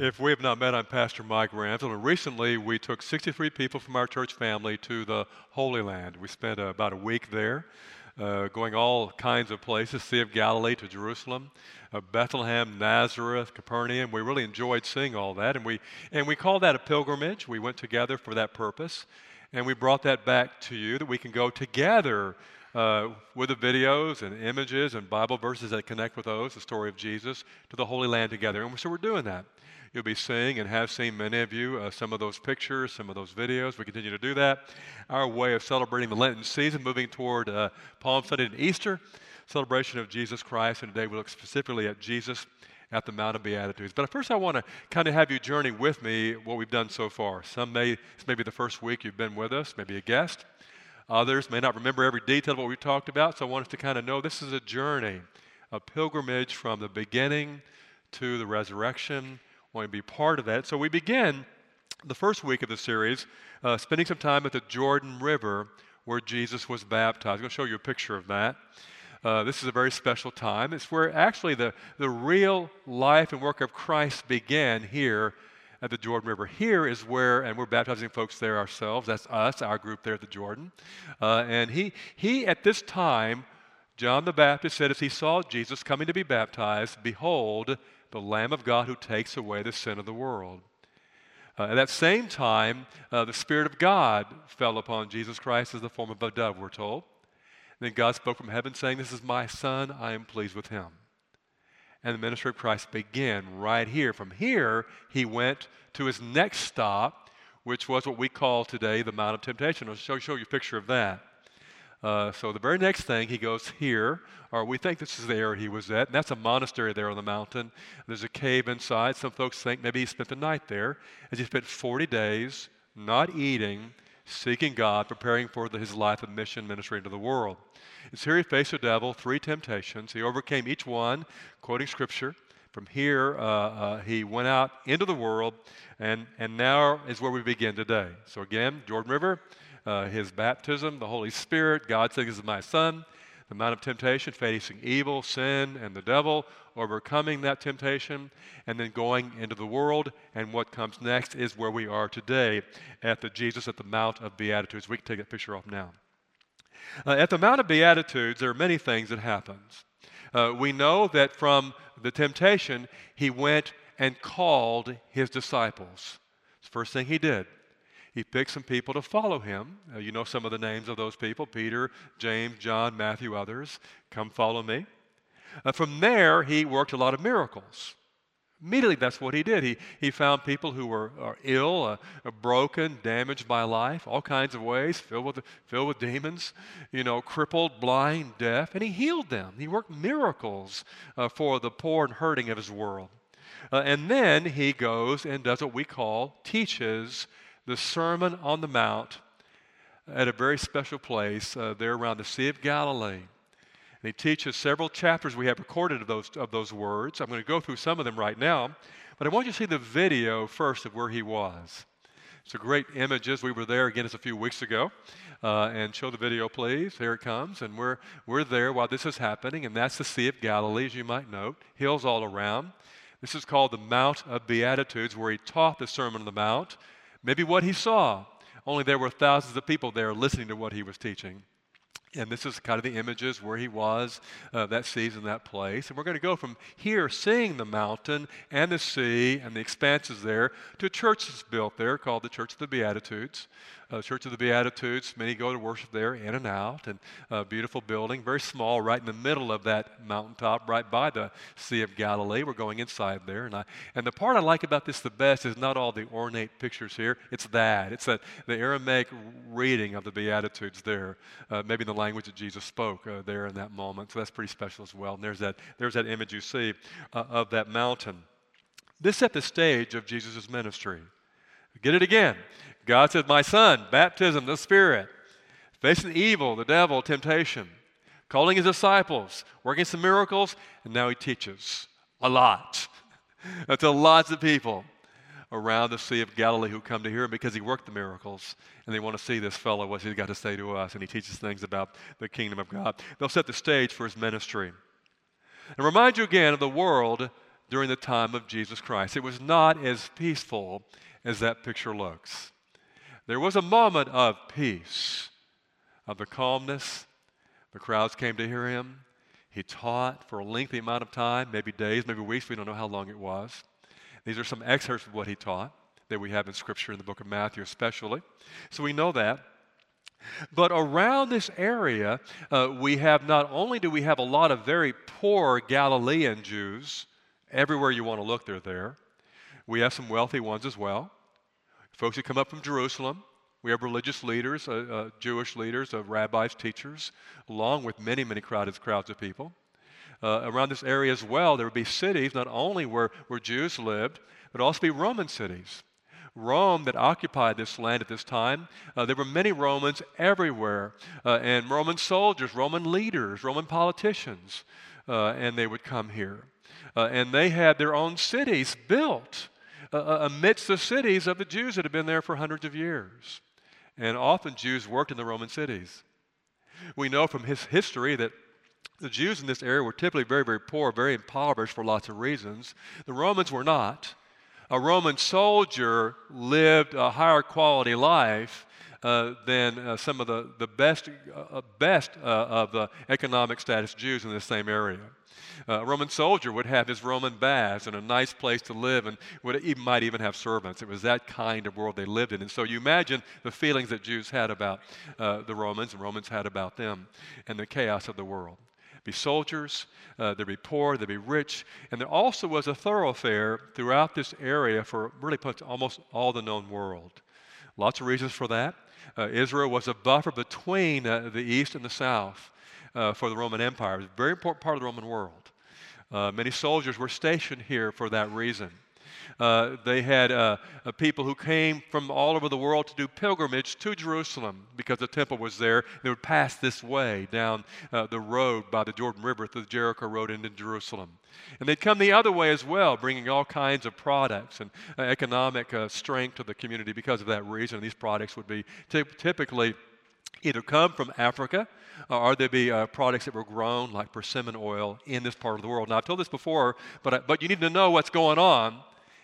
If we have not met, I'm Pastor Mike Ramsell, and recently we took 63 people from our church family to the Holy Land. We spent uh, about a week there, uh, going all kinds of places Sea of Galilee to Jerusalem, uh, Bethlehem, Nazareth, Capernaum. We really enjoyed seeing all that, and we, and we called that a pilgrimage. We went together for that purpose, and we brought that back to you that we can go together uh, with the videos and images and Bible verses that connect with those, the story of Jesus, to the Holy Land together. And so we're doing that. You'll be seeing and have seen many of you uh, some of those pictures, some of those videos. We continue to do that. Our way of celebrating the Lenten season, moving toward uh, Palm Sunday and Easter, celebration of Jesus Christ. And today we look specifically at Jesus at the Mount of Beatitudes. But first, I want to kind of have you journey with me what we've done so far. Some may, this may be the first week you've been with us, maybe a guest. Others may not remember every detail of what we talked about, so I want us to kind of know this is a journey, a pilgrimage from the beginning to the resurrection want to be part of that. So we begin the first week of the series uh, spending some time at the Jordan River where Jesus was baptized. I'm going to show you a picture of that. Uh, this is a very special time. It's where actually the, the real life and work of Christ began here at the Jordan River. Here is where, and we're baptizing folks there ourselves. That's us, our group there at the Jordan. Uh, and he, he, at this time, John the Baptist said, as he saw Jesus coming to be baptized, Behold, the Lamb of God who takes away the sin of the world. Uh, at that same time, uh, the Spirit of God fell upon Jesus Christ as the form of a dove, we're told. Then God spoke from heaven, saying, This is my Son, I am pleased with him. And the ministry of Christ began right here. From here, he went to his next stop, which was what we call today the Mount of Temptation. I'll show, show you a picture of that. Uh, so the very next thing, he goes here, or we think this is the area he was at, and that's a monastery there on the mountain. There's a cave inside. Some folks think maybe he spent the night there, as he spent 40 days not eating, seeking God, preparing for the, his life of mission ministry into the world. It's here he faced the devil, three temptations. He overcame each one, quoting scripture. From here, uh, uh, he went out into the world, and, and now is where we begin today. So again, Jordan River, uh, his baptism, the Holy Spirit. God said, This is my son. The Mount of Temptation, facing evil, sin, and the devil, overcoming that temptation, and then going into the world. And what comes next is where we are today at the Jesus at the Mount of Beatitudes. We can take that picture off now. Uh, at the Mount of Beatitudes, there are many things that happens. Uh, we know that from the temptation, he went and called his disciples. It's the first thing he did he picked some people to follow him. Uh, you know some of the names of those people Peter, James, John, Matthew, others. Come follow me. Uh, from there, he worked a lot of miracles. Immediately, that's what he did. He, he found people who were ill, uh, broken, damaged by life, all kinds of ways, filled with, filled with demons, you know, crippled, blind, deaf, and he healed them. He worked miracles uh, for the poor and hurting of his world. Uh, and then he goes and does what we call teaches the Sermon on the Mount at a very special place uh, there around the Sea of Galilee. And he teaches several chapters we have recorded of those, of those words. I'm going to go through some of them right now, but I want you to see the video first of where he was. It's a great images. We were there again just a few weeks ago. Uh, and show the video, please. Here it comes. And we're, we're there while this is happening, and that's the Sea of Galilee, as you might note. Hills all around. This is called the Mount of Beatitudes, where he taught the Sermon on the Mount maybe what he saw, only there were thousands of people there listening to what he was teaching. And this is kind of the images where he was uh, that season, that place. And we're going to go from here, seeing the mountain and the sea and the expanses there, to a church that's built there called the Church of the Beatitudes uh, Church of the Beatitudes. Many go to worship there, in and out, and a beautiful building, very small, right in the middle of that mountaintop, right by the Sea of Galilee. We're going inside there, and I, and the part I like about this the best is not all the ornate pictures here. It's that. It's that the Aramaic reading of the Beatitudes there, uh, maybe the language that Jesus spoke uh, there in that moment. So that's pretty special as well. And there's that there's that image you see uh, of that mountain. This set the stage of Jesus' ministry. Get it again. God says, My son, baptism, the Spirit, facing evil, the devil, temptation, calling his disciples, working some miracles, and now he teaches a lot. to lots of people around the Sea of Galilee who come to hear him because he worked the miracles and they want to see this fellow, what he's got to say to us, and he teaches things about the kingdom of God. They'll set the stage for his ministry. And remind you again of the world during the time of Jesus Christ. It was not as peaceful as that picture looks. There was a moment of peace, of the calmness. The crowds came to hear him. He taught for a lengthy amount of time, maybe days, maybe weeks. We don't know how long it was. These are some excerpts of what he taught that we have in Scripture in the book of Matthew, especially. So we know that. But around this area, uh, we have not only do we have a lot of very poor Galilean Jews, everywhere you want to look, they're there. We have some wealthy ones as well. Folks who come up from Jerusalem. We have religious leaders, uh, uh, Jewish leaders, uh, rabbis, teachers, along with many, many crowded crowds of people. Uh, around this area as well, there would be cities not only where, where Jews lived, but also be Roman cities. Rome that occupied this land at this time, uh, there were many Romans everywhere, uh, and Roman soldiers, Roman leaders, Roman politicians, uh, and they would come here. Uh, and they had their own cities built uh, uh, amidst the cities of the Jews that had been there for hundreds of years. And often Jews worked in the Roman cities. We know from his history that the Jews in this area were typically very, very poor, very impoverished for lots of reasons. The Romans were not a Roman soldier lived a higher quality life uh, than uh, some of the, the best, uh, best uh, of the economic status Jews in the same area. Uh, a Roman soldier would have his Roman baths and a nice place to live and would even, might even have servants. It was that kind of world they lived in. And so you imagine the feelings that Jews had about uh, the Romans and Romans had about them and the chaos of the world be soldiers, uh, there'd be poor, there'd be rich. And there also was a thoroughfare throughout this area for really almost all the known world. Lots of reasons for that. Uh, Israel was a buffer between uh, the east and the south uh, for the Roman Empire. It was a very important part of the Roman world. Uh, many soldiers were stationed here for that reason. Uh, they had uh, uh, people who came from all over the world to do pilgrimage to Jerusalem because the temple was there. They would pass this way down uh, the road by the Jordan River through the Jericho Road into Jerusalem. And they'd come the other way as well, bringing all kinds of products and uh, economic strength to the community because of that reason. These products would be t- typically either come from Africa or there'd be uh, products that were grown like persimmon oil in this part of the world. Now, I've told this before, but, but you need to know what's going on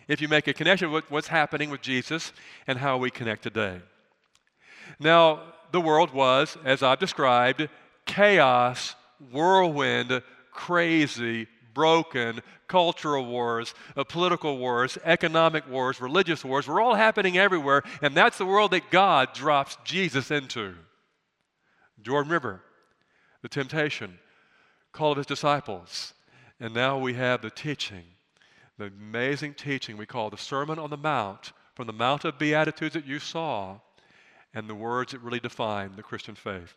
if you make a connection with what's happening with Jesus and how we connect today. Now, the world was, as I've described, chaos, whirlwind, crazy, broken, cultural wars, uh, political wars, economic wars, religious wars were all happening everywhere, and that's the world that God drops Jesus into. Jordan River, the temptation, call of his disciples, and now we have the teaching the amazing teaching we call the Sermon on the Mount, from the Mount of Beatitudes that you saw, and the words that really define the Christian faith.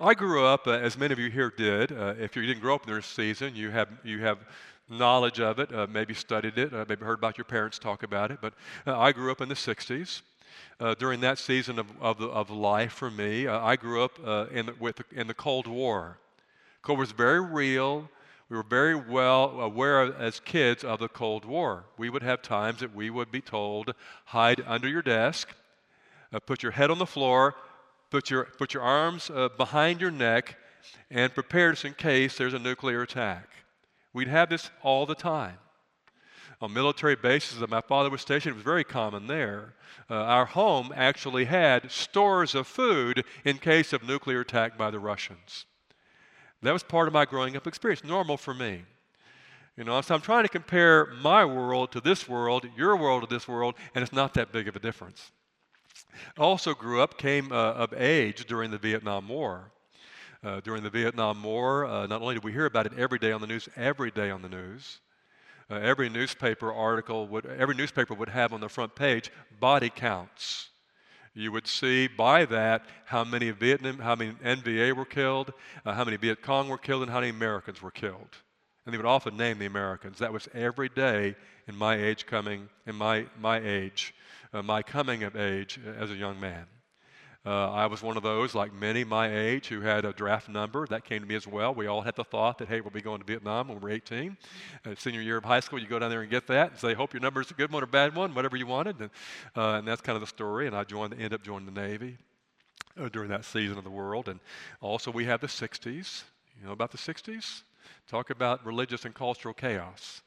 I grew up, uh, as many of you here did. Uh, if you didn't grow up in this season, you have, you have knowledge of it, uh, maybe studied it, uh, maybe heard about your parents talk about it. But uh, I grew up in the 60s. Uh, during that season of, of, of life for me, I grew up in, the, with in the Cold War. Cold War was very real. We were very well aware as kids of the Cold War. We would have times that we would be told, hide under your desk, uh, put your head on the floor, put your, put your arms uh, behind your neck, and prepare us in case there's a nuclear attack. We'd have this all the time. On military bases that my father was stationed, it was very common there. Uh, our home actually had stores of food in case of nuclear attack by the Russians. That was part of my growing up experience, normal for me. You know, so I'm trying to compare my world to this world, your world to this world, and it's not that big of a difference. Also grew up, came uh, of age during the Vietnam War. Uh, during the Vietnam War, uh, not only did we hear about it every day on the news, every day on the news, uh, every newspaper article would, every newspaper would have on the front page body counts you would see by that how many Vietnam, how many NVA were killed, uh, how many Viet Cong were killed, and how many Americans were killed. And they would often name the Americans. That was every day in my age coming, in my, my age, uh, my coming of age as a young man. Uh, I was one of those, like many my age, who had a draft number. That came to me as well. We all had the thought that, hey, we'll be going to Vietnam when we're 18. Uh, senior year of high school, you go down there and get that and say, hope your number is a good one or bad one, whatever you wanted. And, uh, and that's kind of the story. And I joined, ended up joining the Navy uh, during that season of the world. And also, we have the 60s. You know about the 60s? Talk about religious and cultural chaos.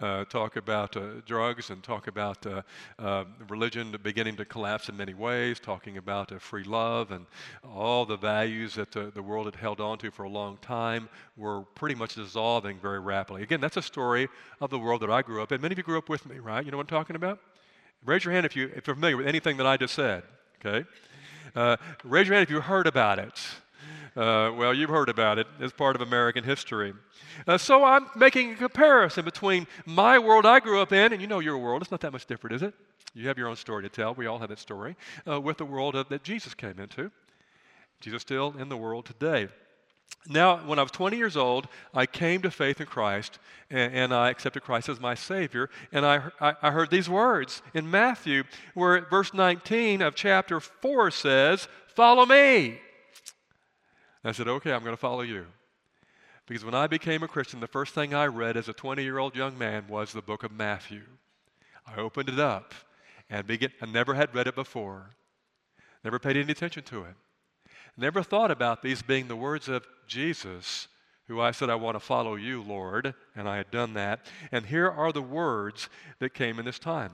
Uh, talk about uh, drugs and talk about uh, religion beginning to collapse in many ways, talking about free love and all the values that the world had held on to for a long time were pretty much dissolving very rapidly. Again, that's a story of the world that I grew up in. Many of you grew up with me, right? You know what I'm talking about? Raise your hand if, you, if you're familiar with anything that I just said, okay? Uh, raise your hand if you heard about it. Uh, well, you've heard about it. It's part of American history. Uh, so I'm making a comparison between my world I grew up in, and you know your world. It's not that much different, is it? You have your own story to tell. We all have that story. Uh, with the world of, that Jesus came into. Jesus still in the world today. Now, when I was 20 years old, I came to faith in Christ and, and I accepted Christ as my Savior. And I, I, I heard these words in Matthew, where verse 19 of chapter 4 says, Follow me. I said, Okay, I'm going to follow you. Because when I became a Christian, the first thing I read as a 20 year old young man was the book of Matthew. I opened it up and began, I never had read it before, never paid any attention to it. Never thought about these being the words of Jesus, who I said, I want to follow you, Lord, and I had done that. And here are the words that came in this time.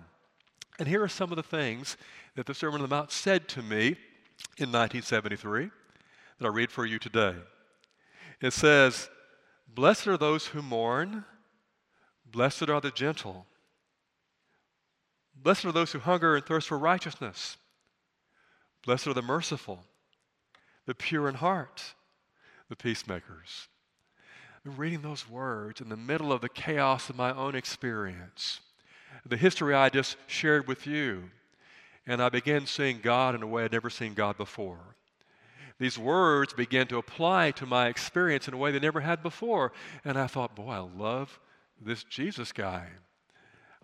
And here are some of the things that the Sermon on the Mount said to me in 1973 that I read for you today. It says, Blessed are those who mourn, blessed are the gentle, blessed are those who hunger and thirst for righteousness, blessed are the merciful the pure in heart, the peacemakers. reading those words in the middle of the chaos of my own experience, the history I just shared with you, and I began seeing God in a way I'd never seen God before. These words began to apply to my experience in a way they never had before. And I thought, boy, I love this Jesus guy.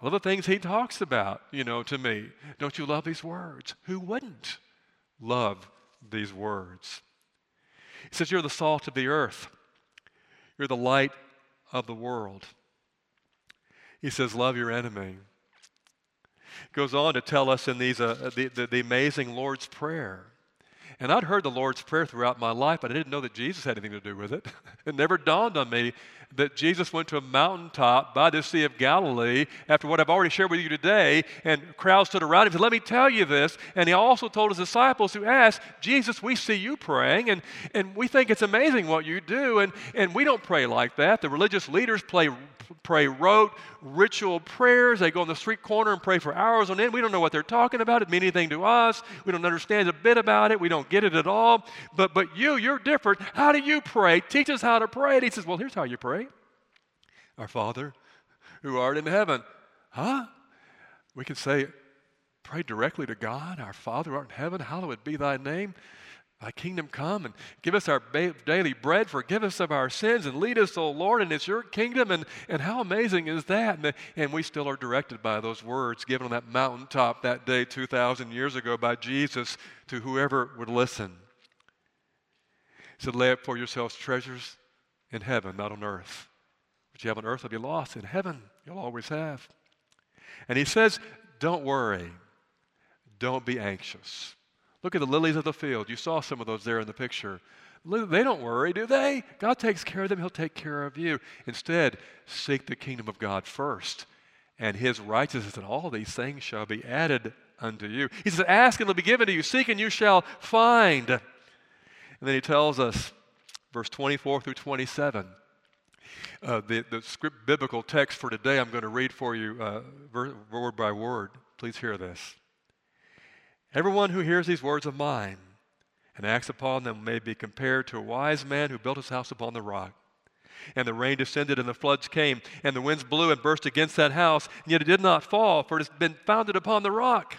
I love the things he talks about, you know, to me. Don't you love these words? Who wouldn't love these words. He says, You're the salt of the earth, you're the light of the world. He says, Love your enemy. He goes on to tell us in these, uh, the, the, the amazing Lord's Prayer. And I'd heard the Lord's Prayer throughout my life, but I didn't know that Jesus had anything to do with it. it never dawned on me that Jesus went to a mountaintop by the Sea of Galilee after what I've already shared with you today, and crowds stood around him and said, Let me tell you this. And he also told his disciples who asked, Jesus, we see you praying, and, and we think it's amazing what you do, and, and we don't pray like that. The religious leaders play, pray rote, ritual prayers. They go on the street corner and pray for hours on end. We don't know what they're talking about. It means anything to us. We don't understand a bit about it. We don't get it at all. But, but you, you're different. How do you pray? Teach us how to pray. And he says, Well, here's how you pray Our Father who art in heaven. Huh? We can say, pray directly to God, our Father who art in heaven, hallowed be thy name. Thy kingdom come and give us our daily bread, forgive us of our sins, and lead us, O Lord, and it's your kingdom. And, and how amazing is that? And, and we still are directed by those words given on that mountaintop that day 2,000 years ago by Jesus to whoever would listen. He said, Lay up for yourselves treasures in heaven, not on earth. What you have on earth will be lost. In heaven, you'll always have. And he says, Don't worry, don't be anxious. Look at the lilies of the field. You saw some of those there in the picture. They don't worry, do they? God takes care of them, He'll take care of you. Instead, seek the kingdom of God first, and His righteousness, and all these things shall be added unto you. He says, Ask and it'll be given to you, seek and you shall find. And then He tells us, verse 24 through 27. Uh, the, the script biblical text for today, I'm going to read for you uh, word by word. Please hear this. Everyone who hears these words of mine and acts upon them may be compared to a wise man who built his house upon the rock. And the rain descended, and the floods came, and the winds blew and burst against that house, and yet it did not fall, for it has been founded upon the rock.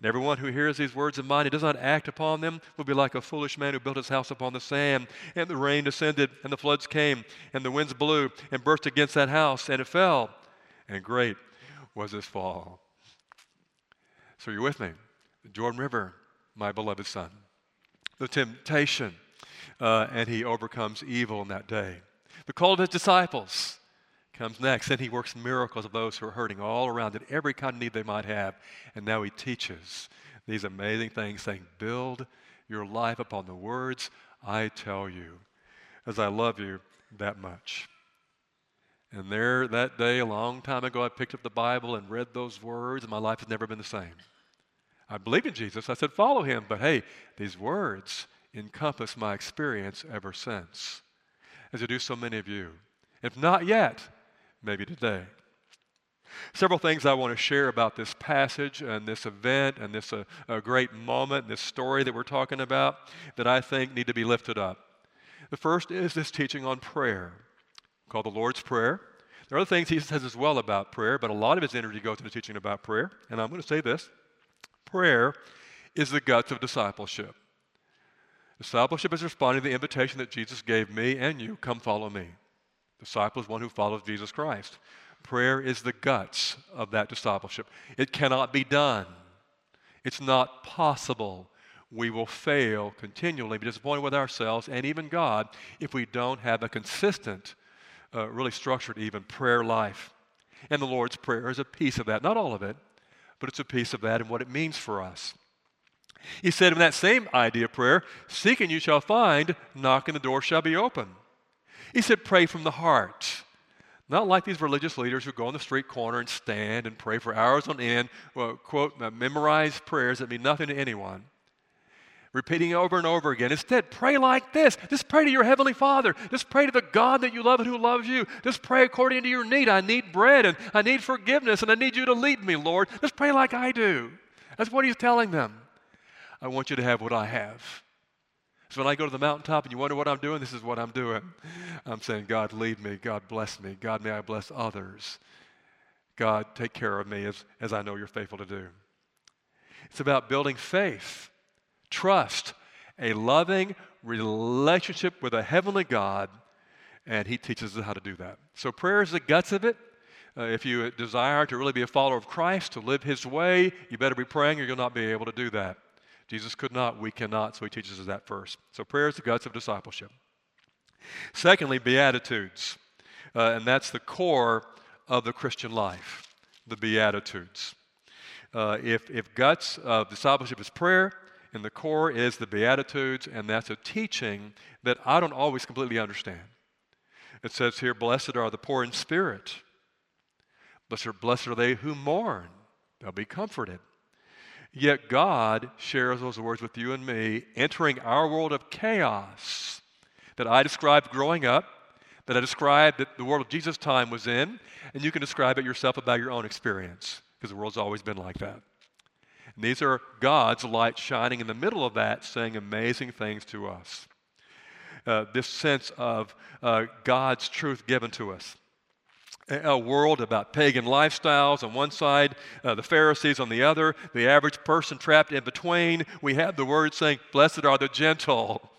And everyone who hears these words of mine and does not act upon them will be like a foolish man who built his house upon the sand. And the rain descended, and the floods came, and the winds blew and burst against that house, and it fell. And great was its fall. So you're with me? The Jordan River, my beloved son. The temptation, uh, and he overcomes evil in that day. The call of his disciples comes next. and he works miracles of those who are hurting all around in every kind of need they might have. And now he teaches these amazing things, saying, Build your life upon the words I tell you, as I love you that much. And there, that day, a long time ago, I picked up the Bible and read those words, and my life has never been the same. I believe in Jesus. I said, follow him. But hey, these words encompass my experience ever since, as they do so many of you. If not yet, maybe today. Several things I want to share about this passage and this event and this uh, great moment, this story that we're talking about, that I think need to be lifted up. The first is this teaching on prayer, called the Lord's Prayer. There are other things he says as well about prayer, but a lot of his energy goes into teaching about prayer. And I'm going to say this prayer is the guts of discipleship. Discipleship is responding to the invitation that Jesus gave me and you come follow me. Disciple is one who follows Jesus Christ. Prayer is the guts of that discipleship. It cannot be done, it's not possible. We will fail continually, be disappointed with ourselves and even God if we don't have a consistent, uh, really structured, even prayer life. And the Lord's Prayer is a piece of that. Not all of it, but it's a piece of that and what it means for us. He said in that same idea of prayer, Seek and you shall find, knock and the door shall be open. He said, Pray from the heart. Not like these religious leaders who go on the street corner and stand and pray for hours on end, well, quote, memorize prayers that mean nothing to anyone. Repeating over and over again. Instead, pray like this. Just pray to your Heavenly Father. Just pray to the God that you love and who loves you. Just pray according to your need. I need bread and I need forgiveness and I need you to lead me, Lord. Just pray like I do. That's what He's telling them. I want you to have what I have. So when I go to the mountaintop and you wonder what I'm doing, this is what I'm doing. I'm saying, God, lead me. God, bless me. God, may I bless others. God, take care of me as, as I know you're faithful to do. It's about building faith, trust, a loving relationship with a heavenly God, and He teaches us how to do that. So prayer is the guts of it. Uh, if you desire to really be a follower of Christ, to live His way, you better be praying or you'll not be able to do that. Jesus could not, we cannot, so he teaches us that first. So prayer is the guts of discipleship. Secondly, Beatitudes. Uh, and that's the core of the Christian life, the Beatitudes. Uh, if, if guts of discipleship is prayer, and the core is the Beatitudes, and that's a teaching that I don't always completely understand. It says here, Blessed are the poor in spirit. Blessed, are, blessed are they who mourn, they'll be comforted. Yet God shares those words with you and me, entering our world of chaos that I described growing up, that I described that the world of Jesus' time was in, and you can describe it yourself about your own experience, because the world's always been like that. And these are God's light shining in the middle of that, saying amazing things to us. Uh, this sense of uh, God's truth given to us a world about pagan lifestyles on one side, uh, the Pharisees on the other, the average person trapped in between. We have the word saying, Blessed are the gentle.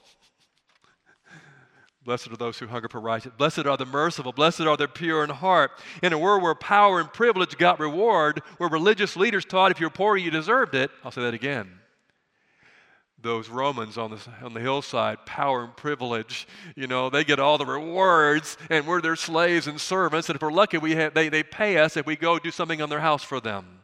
Blessed are those who hunger for righteousness. Blessed are the merciful. Blessed are the pure in heart. In a world where power and privilege got reward, where religious leaders taught if you're poor, you deserved it. I'll say that again those Romans on the, on the hillside, power and privilege. You know, they get all the rewards, and we're their slaves and servants. And if we're lucky, we have, they, they pay us if we go do something on their house for them.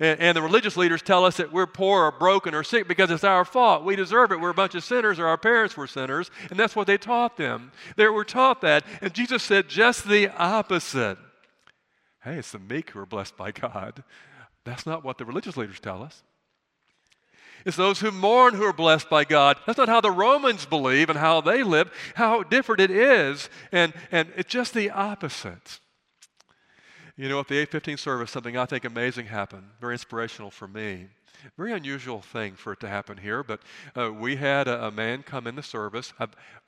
And, and the religious leaders tell us that we're poor or broken or sick because it's our fault. We deserve it. We're a bunch of sinners, or our parents were sinners. And that's what they taught them. They were taught that. And Jesus said just the opposite. Hey, it's the meek who are blessed by God. That's not what the religious leaders tell us. It's those who mourn who are blessed by God. That's not how the Romans believe and how they live, how different it is. And, and it's just the opposite. You know, at the 815 service, something I think amazing happened, very inspirational for me. Very unusual thing for it to happen here, but uh, we had a, a, man come in the service uh,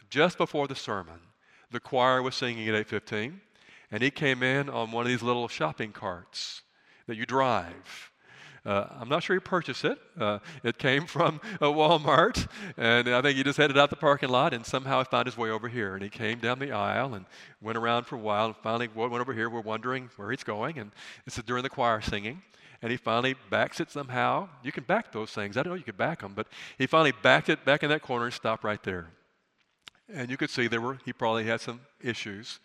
just before the sermon. The choir was singing at 815, and he came in on one of these little shopping carts that you drive. Uh, I'm not sure he purchased it. Uh, it came from a Walmart, and I think he just headed out the parking lot and somehow he found his way over here. And he came down the aisle and went around for a while and finally went over here. We're wondering where he's going. And is during the choir singing. And he finally backs it somehow. You can back those things. I don't know you could back them, but he finally backed it back in that corner and stopped right there. And you could see there were, he probably had some issues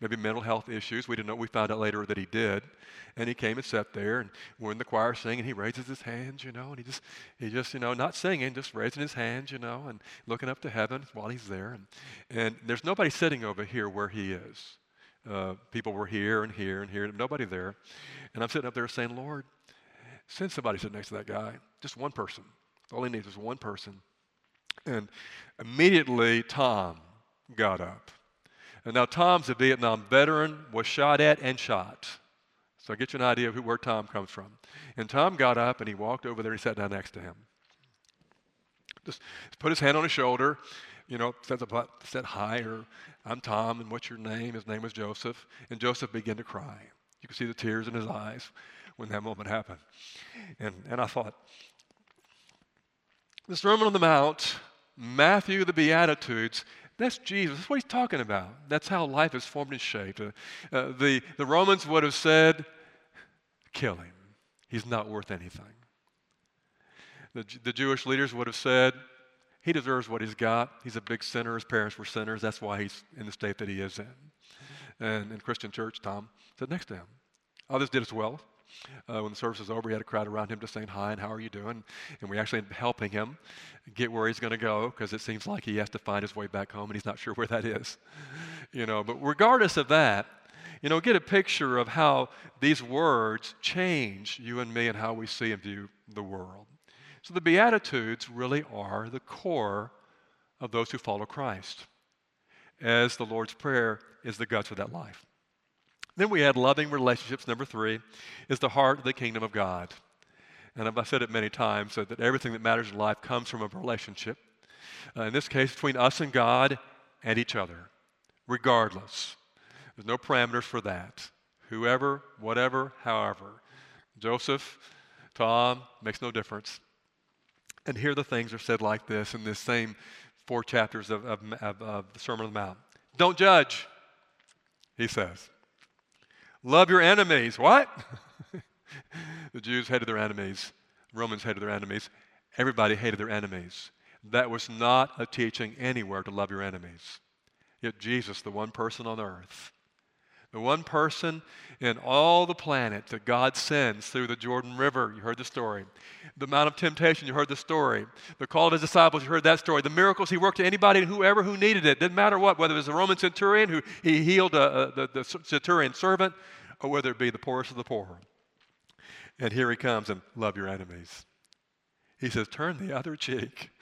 maybe mental health issues. We didn't know. We found out later that he did. And he came and sat there, and we're in the choir singing. He raises his hands, you know, and he just, he just, you know, not singing, just raising his hands, you know, and looking up to heaven while he's there. And, and there's nobody sitting over here where he is. Uh, people were here and here and here, nobody there. And I'm sitting up there saying, Lord, send somebody sit next to that guy. Just one person. All he needs is one person. And immediately, Tom got up. And now, Tom's a Vietnam veteran, was shot at and shot. So I get you an idea of who, where Tom comes from. And Tom got up and he walked over there and he sat down next to him. Just put his hand on his shoulder, you know, said, said hi, or I'm Tom, and what's your name? His name was Joseph. And Joseph began to cry. You could see the tears in his eyes when that moment happened. And, and I thought, the Sermon on the Mount, Matthew, the Beatitudes, that's Jesus. That's what he's talking about. That's how life is formed and shaped. Uh, uh, the, the Romans would have said, kill him. He's not worth anything. The, the Jewish leaders would have said, he deserves what he's got. He's a big sinner. His parents were sinners. That's why he's in the state that he is in. And in Christian church, Tom sat next to him. Others did as well. Uh, when the service was over, he had a crowd around him just saying hi and how are you doing? And we actually helping him get where he's going to go because it seems like he has to find his way back home and he's not sure where that is. You know, but regardless of that, you know, get a picture of how these words change you and me and how we see and view the world. So the Beatitudes really are the core of those who follow Christ, as the Lord's Prayer is the guts of that life. Then we had loving relationships. Number three is the heart of the kingdom of God. And I've said it many times so that everything that matters in life comes from a relationship. Uh, in this case, between us and God and each other, regardless. There's no parameters for that. Whoever, whatever, however. Joseph, Tom, makes no difference. And here the things are said like this in this same four chapters of, of, of, of the Sermon on the Mount. Don't judge, he says. Love your enemies. What? the Jews hated their enemies. Romans hated their enemies. Everybody hated their enemies. That was not a teaching anywhere to love your enemies. Yet Jesus, the one person on earth, the one person in all the planet that God sends through the Jordan River, you heard the story. The Mount of Temptation, you heard the story. The call of his disciples, you heard that story. The miracles he worked to anybody and whoever who needed it. Didn't matter what, whether it was a Roman centurion who he healed a, a, the, the centurion servant, or whether it be the poorest of the poor. And here he comes and love your enemies. He says, turn the other cheek.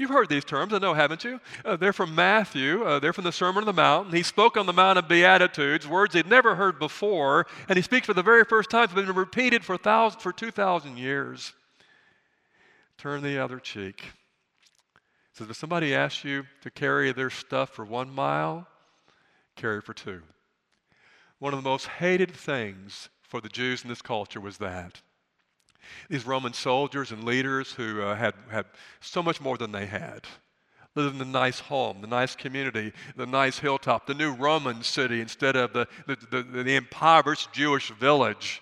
You've heard these terms, I know, haven't you? Uh, they're from Matthew. Uh, they're from the Sermon on the Mount. He spoke on the Mount of Beatitudes, words he'd never heard before, and he speaks for the very first time. It's been repeated for, thousand, for 2,000 years. Turn the other cheek. He says, if somebody asks you to carry their stuff for one mile, carry for two. One of the most hated things for the Jews in this culture was that. These Roman soldiers and leaders who uh, had, had so much more than they had. Lived in the nice home, the nice community, the nice hilltop, the new Roman city instead of the, the, the, the impoverished Jewish village.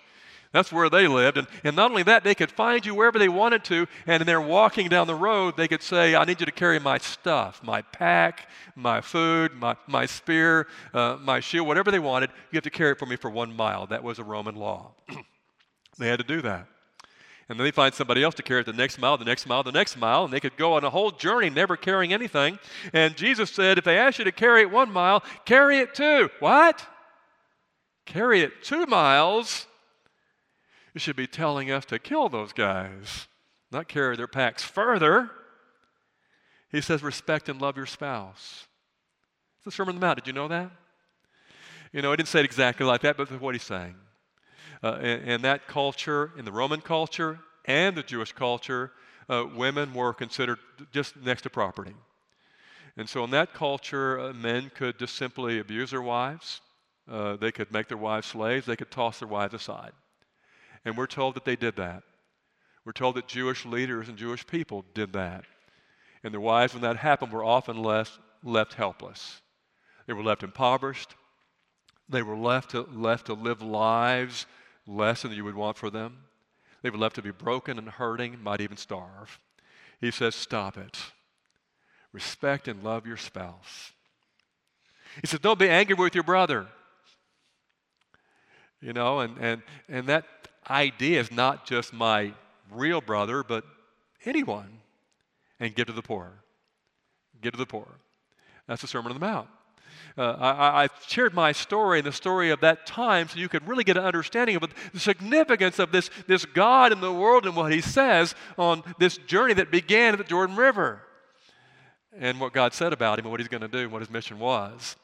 That's where they lived. And, and not only that, they could find you wherever they wanted to, and they're walking down the road, they could say, I need you to carry my stuff, my pack, my food, my, my spear, uh, my shield, whatever they wanted. You have to carry it for me for one mile. That was a Roman law. they had to do that. And then they find somebody else to carry it the next mile, the next mile, the next mile, and they could go on a whole journey never carrying anything. And Jesus said, if they ask you to carry it one mile, carry it two. What? Carry it two miles? You should be telling us to kill those guys, not carry their packs further. He says, respect and love your spouse. It's the Sermon on the Mount. Did you know that? You know, I didn't say it exactly like that, but what he's saying uh, in, in, that culture, in the Roman culture and the Jewish culture, uh, women were considered just next to property. And so in that culture, uh, men could just simply abuse their wives. Uh, they could make their wives slaves. They could toss their wives aside. And we're told that they did that. We're told that Jewish leaders and Jewish people did that. And their wives, when that happened, were often left, left helpless. They were left impoverished. They were left to, left to live lives less than you would want for them. They were left to be broken and hurting, might even starve. He says, Stop it. Respect and love your spouse. He says, Don't be angry with your brother. You know, and, and, and that idea is not just my real brother, but anyone. And give to the poor. Give to the poor. That's the Sermon on the Mount. Uh, I, I, shared my story and the story of that time so you could really get an understanding of the significance of this, this God in the world and what He says on this journey that began at the Jordan River. And what God said about Him and what He's going to do and what His mission was.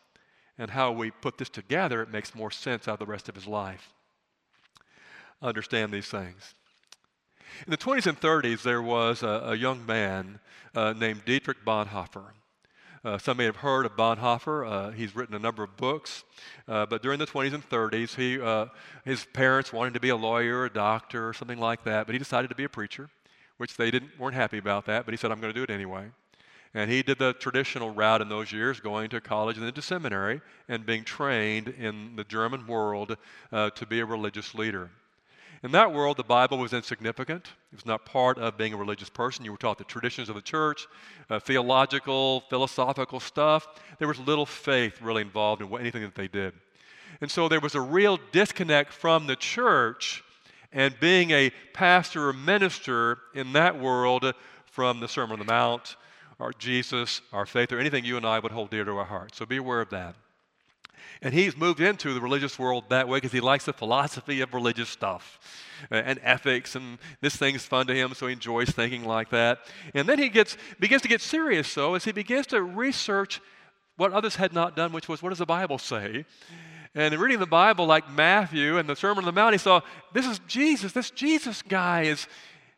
And how we put this together, it makes more sense out of the rest of His life. Understand these things. In the 20s and 30s, there was a, a young man uh, named Dietrich Bonhoeffer. Uh, some may have heard of Bonhoeffer. Uh, he's written a number of books. Uh, but during the 20s and 30s, he, uh, his parents wanted to be a lawyer a doctor or something like that, but he decided to be a preacher, which they didn't, weren't happy about that, but he said, I'm going to do it anyway. And he did the traditional route in those years, going to college and then to seminary and being trained in the German world uh, to be a religious leader. In that world, the Bible was insignificant. It was not part of being a religious person. You were taught the traditions of the church, uh, theological, philosophical stuff. There was little faith really involved in anything that they did. And so there was a real disconnect from the church and being a pastor or minister in that world from the Sermon on the Mount, or Jesus, our faith, or anything you and I would hold dear to our hearts. So be aware of that. And he's moved into the religious world that way because he likes the philosophy of religious stuff uh, and ethics, and this thing's fun to him, so he enjoys thinking like that. And then he gets, begins to get serious, though, as he begins to research what others had not done, which was what does the Bible say? And in reading the Bible, like Matthew and the Sermon on the Mount, he saw this is Jesus. This Jesus guy is,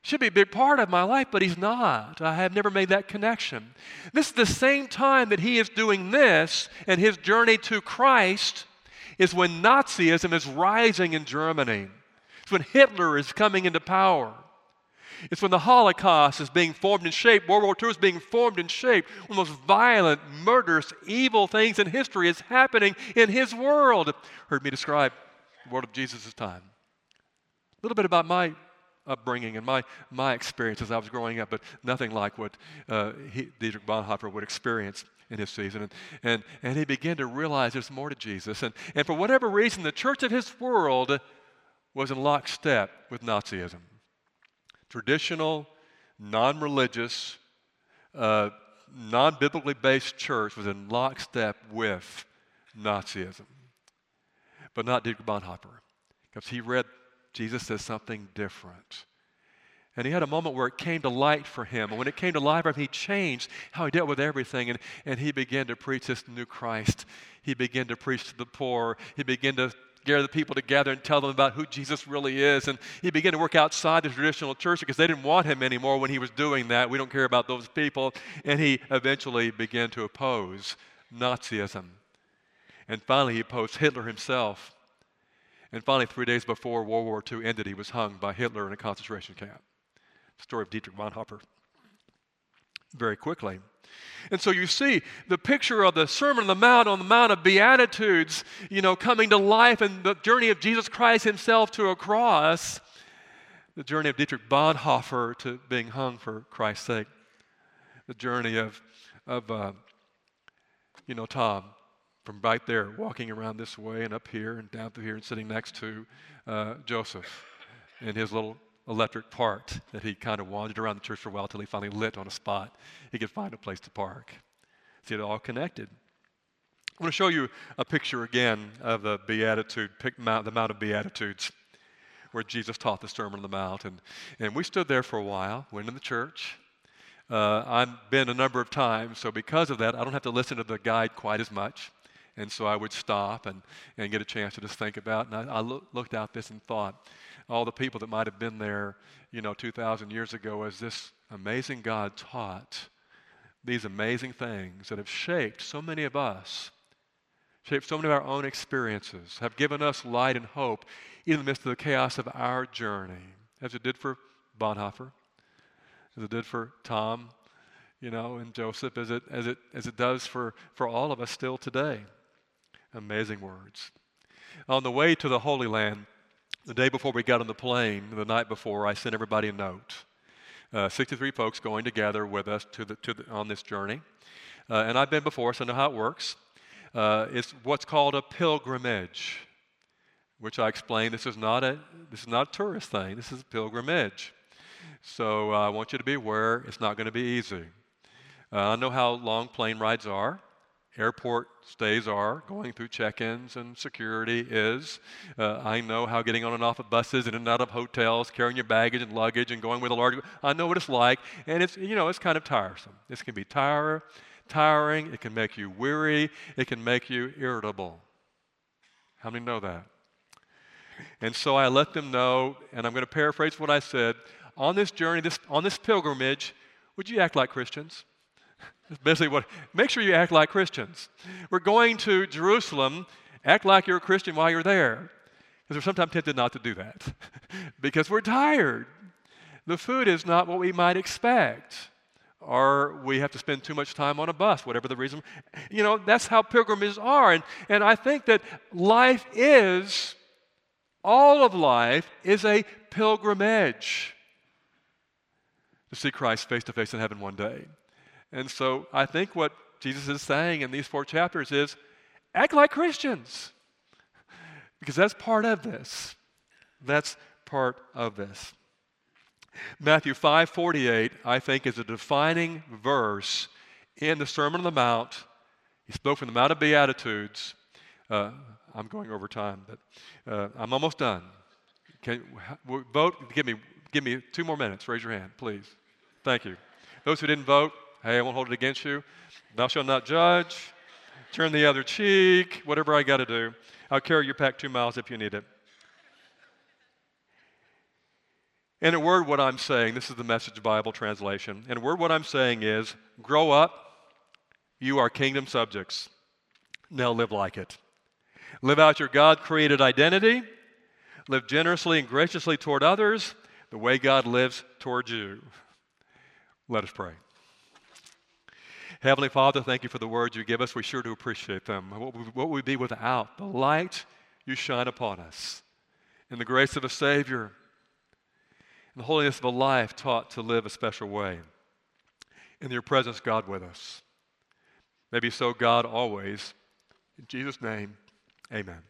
should be a big part of my life, but he's not. I have never made that connection. This is the same time that he is doing this, and his journey to Christ is when Nazism is rising in Germany. It's when Hitler is coming into power. It's when the Holocaust is being formed and shaped, World War II is being formed and shaped, one of the most violent, murderous, evil things in history is happening in his world. Heard me describe the world of Jesus' time. A little bit about my upbringing and my, my experience as I was growing up, but nothing like what uh, he, Dietrich Bonhoeffer would experience in his season. And, and, and he began to realize there's more to Jesus. And, and for whatever reason, the church of his world was in lockstep with Nazism. Traditional, non religious, uh, non biblically based church was in lockstep with Nazism. But not Dietrich Bonhoeffer, because he read Jesus says something different. And he had a moment where it came to light for him. And when it came to light for him, he changed how he dealt with everything. And, and he began to preach this new Christ. He began to preach to the poor. He began to gather the people together and tell them about who Jesus really is. And he began to work outside the traditional church because they didn't want him anymore when he was doing that. We don't care about those people. And he eventually began to oppose Nazism. And finally, he opposed Hitler himself. And finally, three days before World War II ended, he was hung by Hitler in a concentration camp. The story of Dietrich Bonhoeffer. Very quickly. And so you see the picture of the Sermon on the Mount, on the Mount of Beatitudes, you know, coming to life and the journey of Jesus Christ himself to a cross, the journey of Dietrich Bonhoeffer to being hung for Christ's sake, the journey of, of uh, you know, Tom from right there, walking around this way and up here and down through here and sitting next to uh, Joseph in his little electric park that he kind of wandered around the church for a while until he finally lit on a spot. He could find a place to park. See, it all connected. I want to show you a picture again of the Beatitude, the Mount of Beatitudes, where Jesus taught the Sermon on the Mount. And, and we stood there for a while, went in the church. Uh, I've been a number of times, so because of that, I don't have to listen to the guide quite as much. And so I would stop and, and get a chance to just think about. And I, I lo- looked out this and thought, all the people that might have been there, you know, 2,000 years ago as this amazing God taught these amazing things that have shaped so many of us, shaped so many of our own experiences, have given us light and hope in the midst of the chaos of our journey, as it did for Bonhoeffer, as it did for Tom, you know, and Joseph, as it, as it, as it does for, for all of us still today. Amazing words. On the way to the Holy Land, the day before we got on the plane, the night before, I sent everybody a note. Uh, 63 folks going together with us to the, to the, on this journey. Uh, and I've been before, so I know how it works. Uh, it's what's called a pilgrimage, which I explained. This is not a this is not a tourist thing. This is a pilgrimage. So uh, I want you to be aware it's not going to be easy. Uh, I know how long plane rides are. Airport stays are, going through check ins and security is. Uh, I know how getting on and off of buses, in and out of hotels, carrying your baggage and luggage, and going with a large. I know what it's like, and it's, you know, it's kind of tiresome. This can be tire, tiring, it can make you weary, it can make you irritable. How many know that? And so I let them know, and I'm going to paraphrase what I said on this journey, this, on this pilgrimage, would you act like Christians? Basically what, make sure you act like Christians. We're going to Jerusalem, act like you're a Christian while you're there. Because we're sometimes tempted not to do that because we're tired. The food is not what we might expect. Or we have to spend too much time on a bus, whatever the reason. You know, that's how pilgrimages are. And, and I think that life is, all of life is a pilgrimage to see Christ face to face in heaven one day. And so I think what Jesus is saying in these four chapters is act like Christians. Because that's part of this. That's part of this. Matthew 5:48 I think is a defining verse in the Sermon on the Mount. He spoke from the Mount of Beatitudes. Uh, I'm going over time, but uh, I'm almost done. Can vote? Give me give me two more minutes. Raise your hand, please. Thank you. Those who didn't vote, Hey, I won't hold it against you. Thou shalt not judge. Turn the other cheek. Whatever I got to do. I'll carry your pack two miles if you need it. In a word, what I'm saying, this is the Message Bible translation. In a word, what I'm saying is grow up. You are kingdom subjects. Now live like it. Live out your God created identity. Live generously and graciously toward others the way God lives toward you. Let us pray. Heavenly Father, thank you for the words you give us. We sure do appreciate them. What would, what would we be without the light you shine upon us? In the grace of a Savior, in the holiness of a life taught to live a special way. In your presence, God, with us. Maybe so, God, always. In Jesus' name, amen.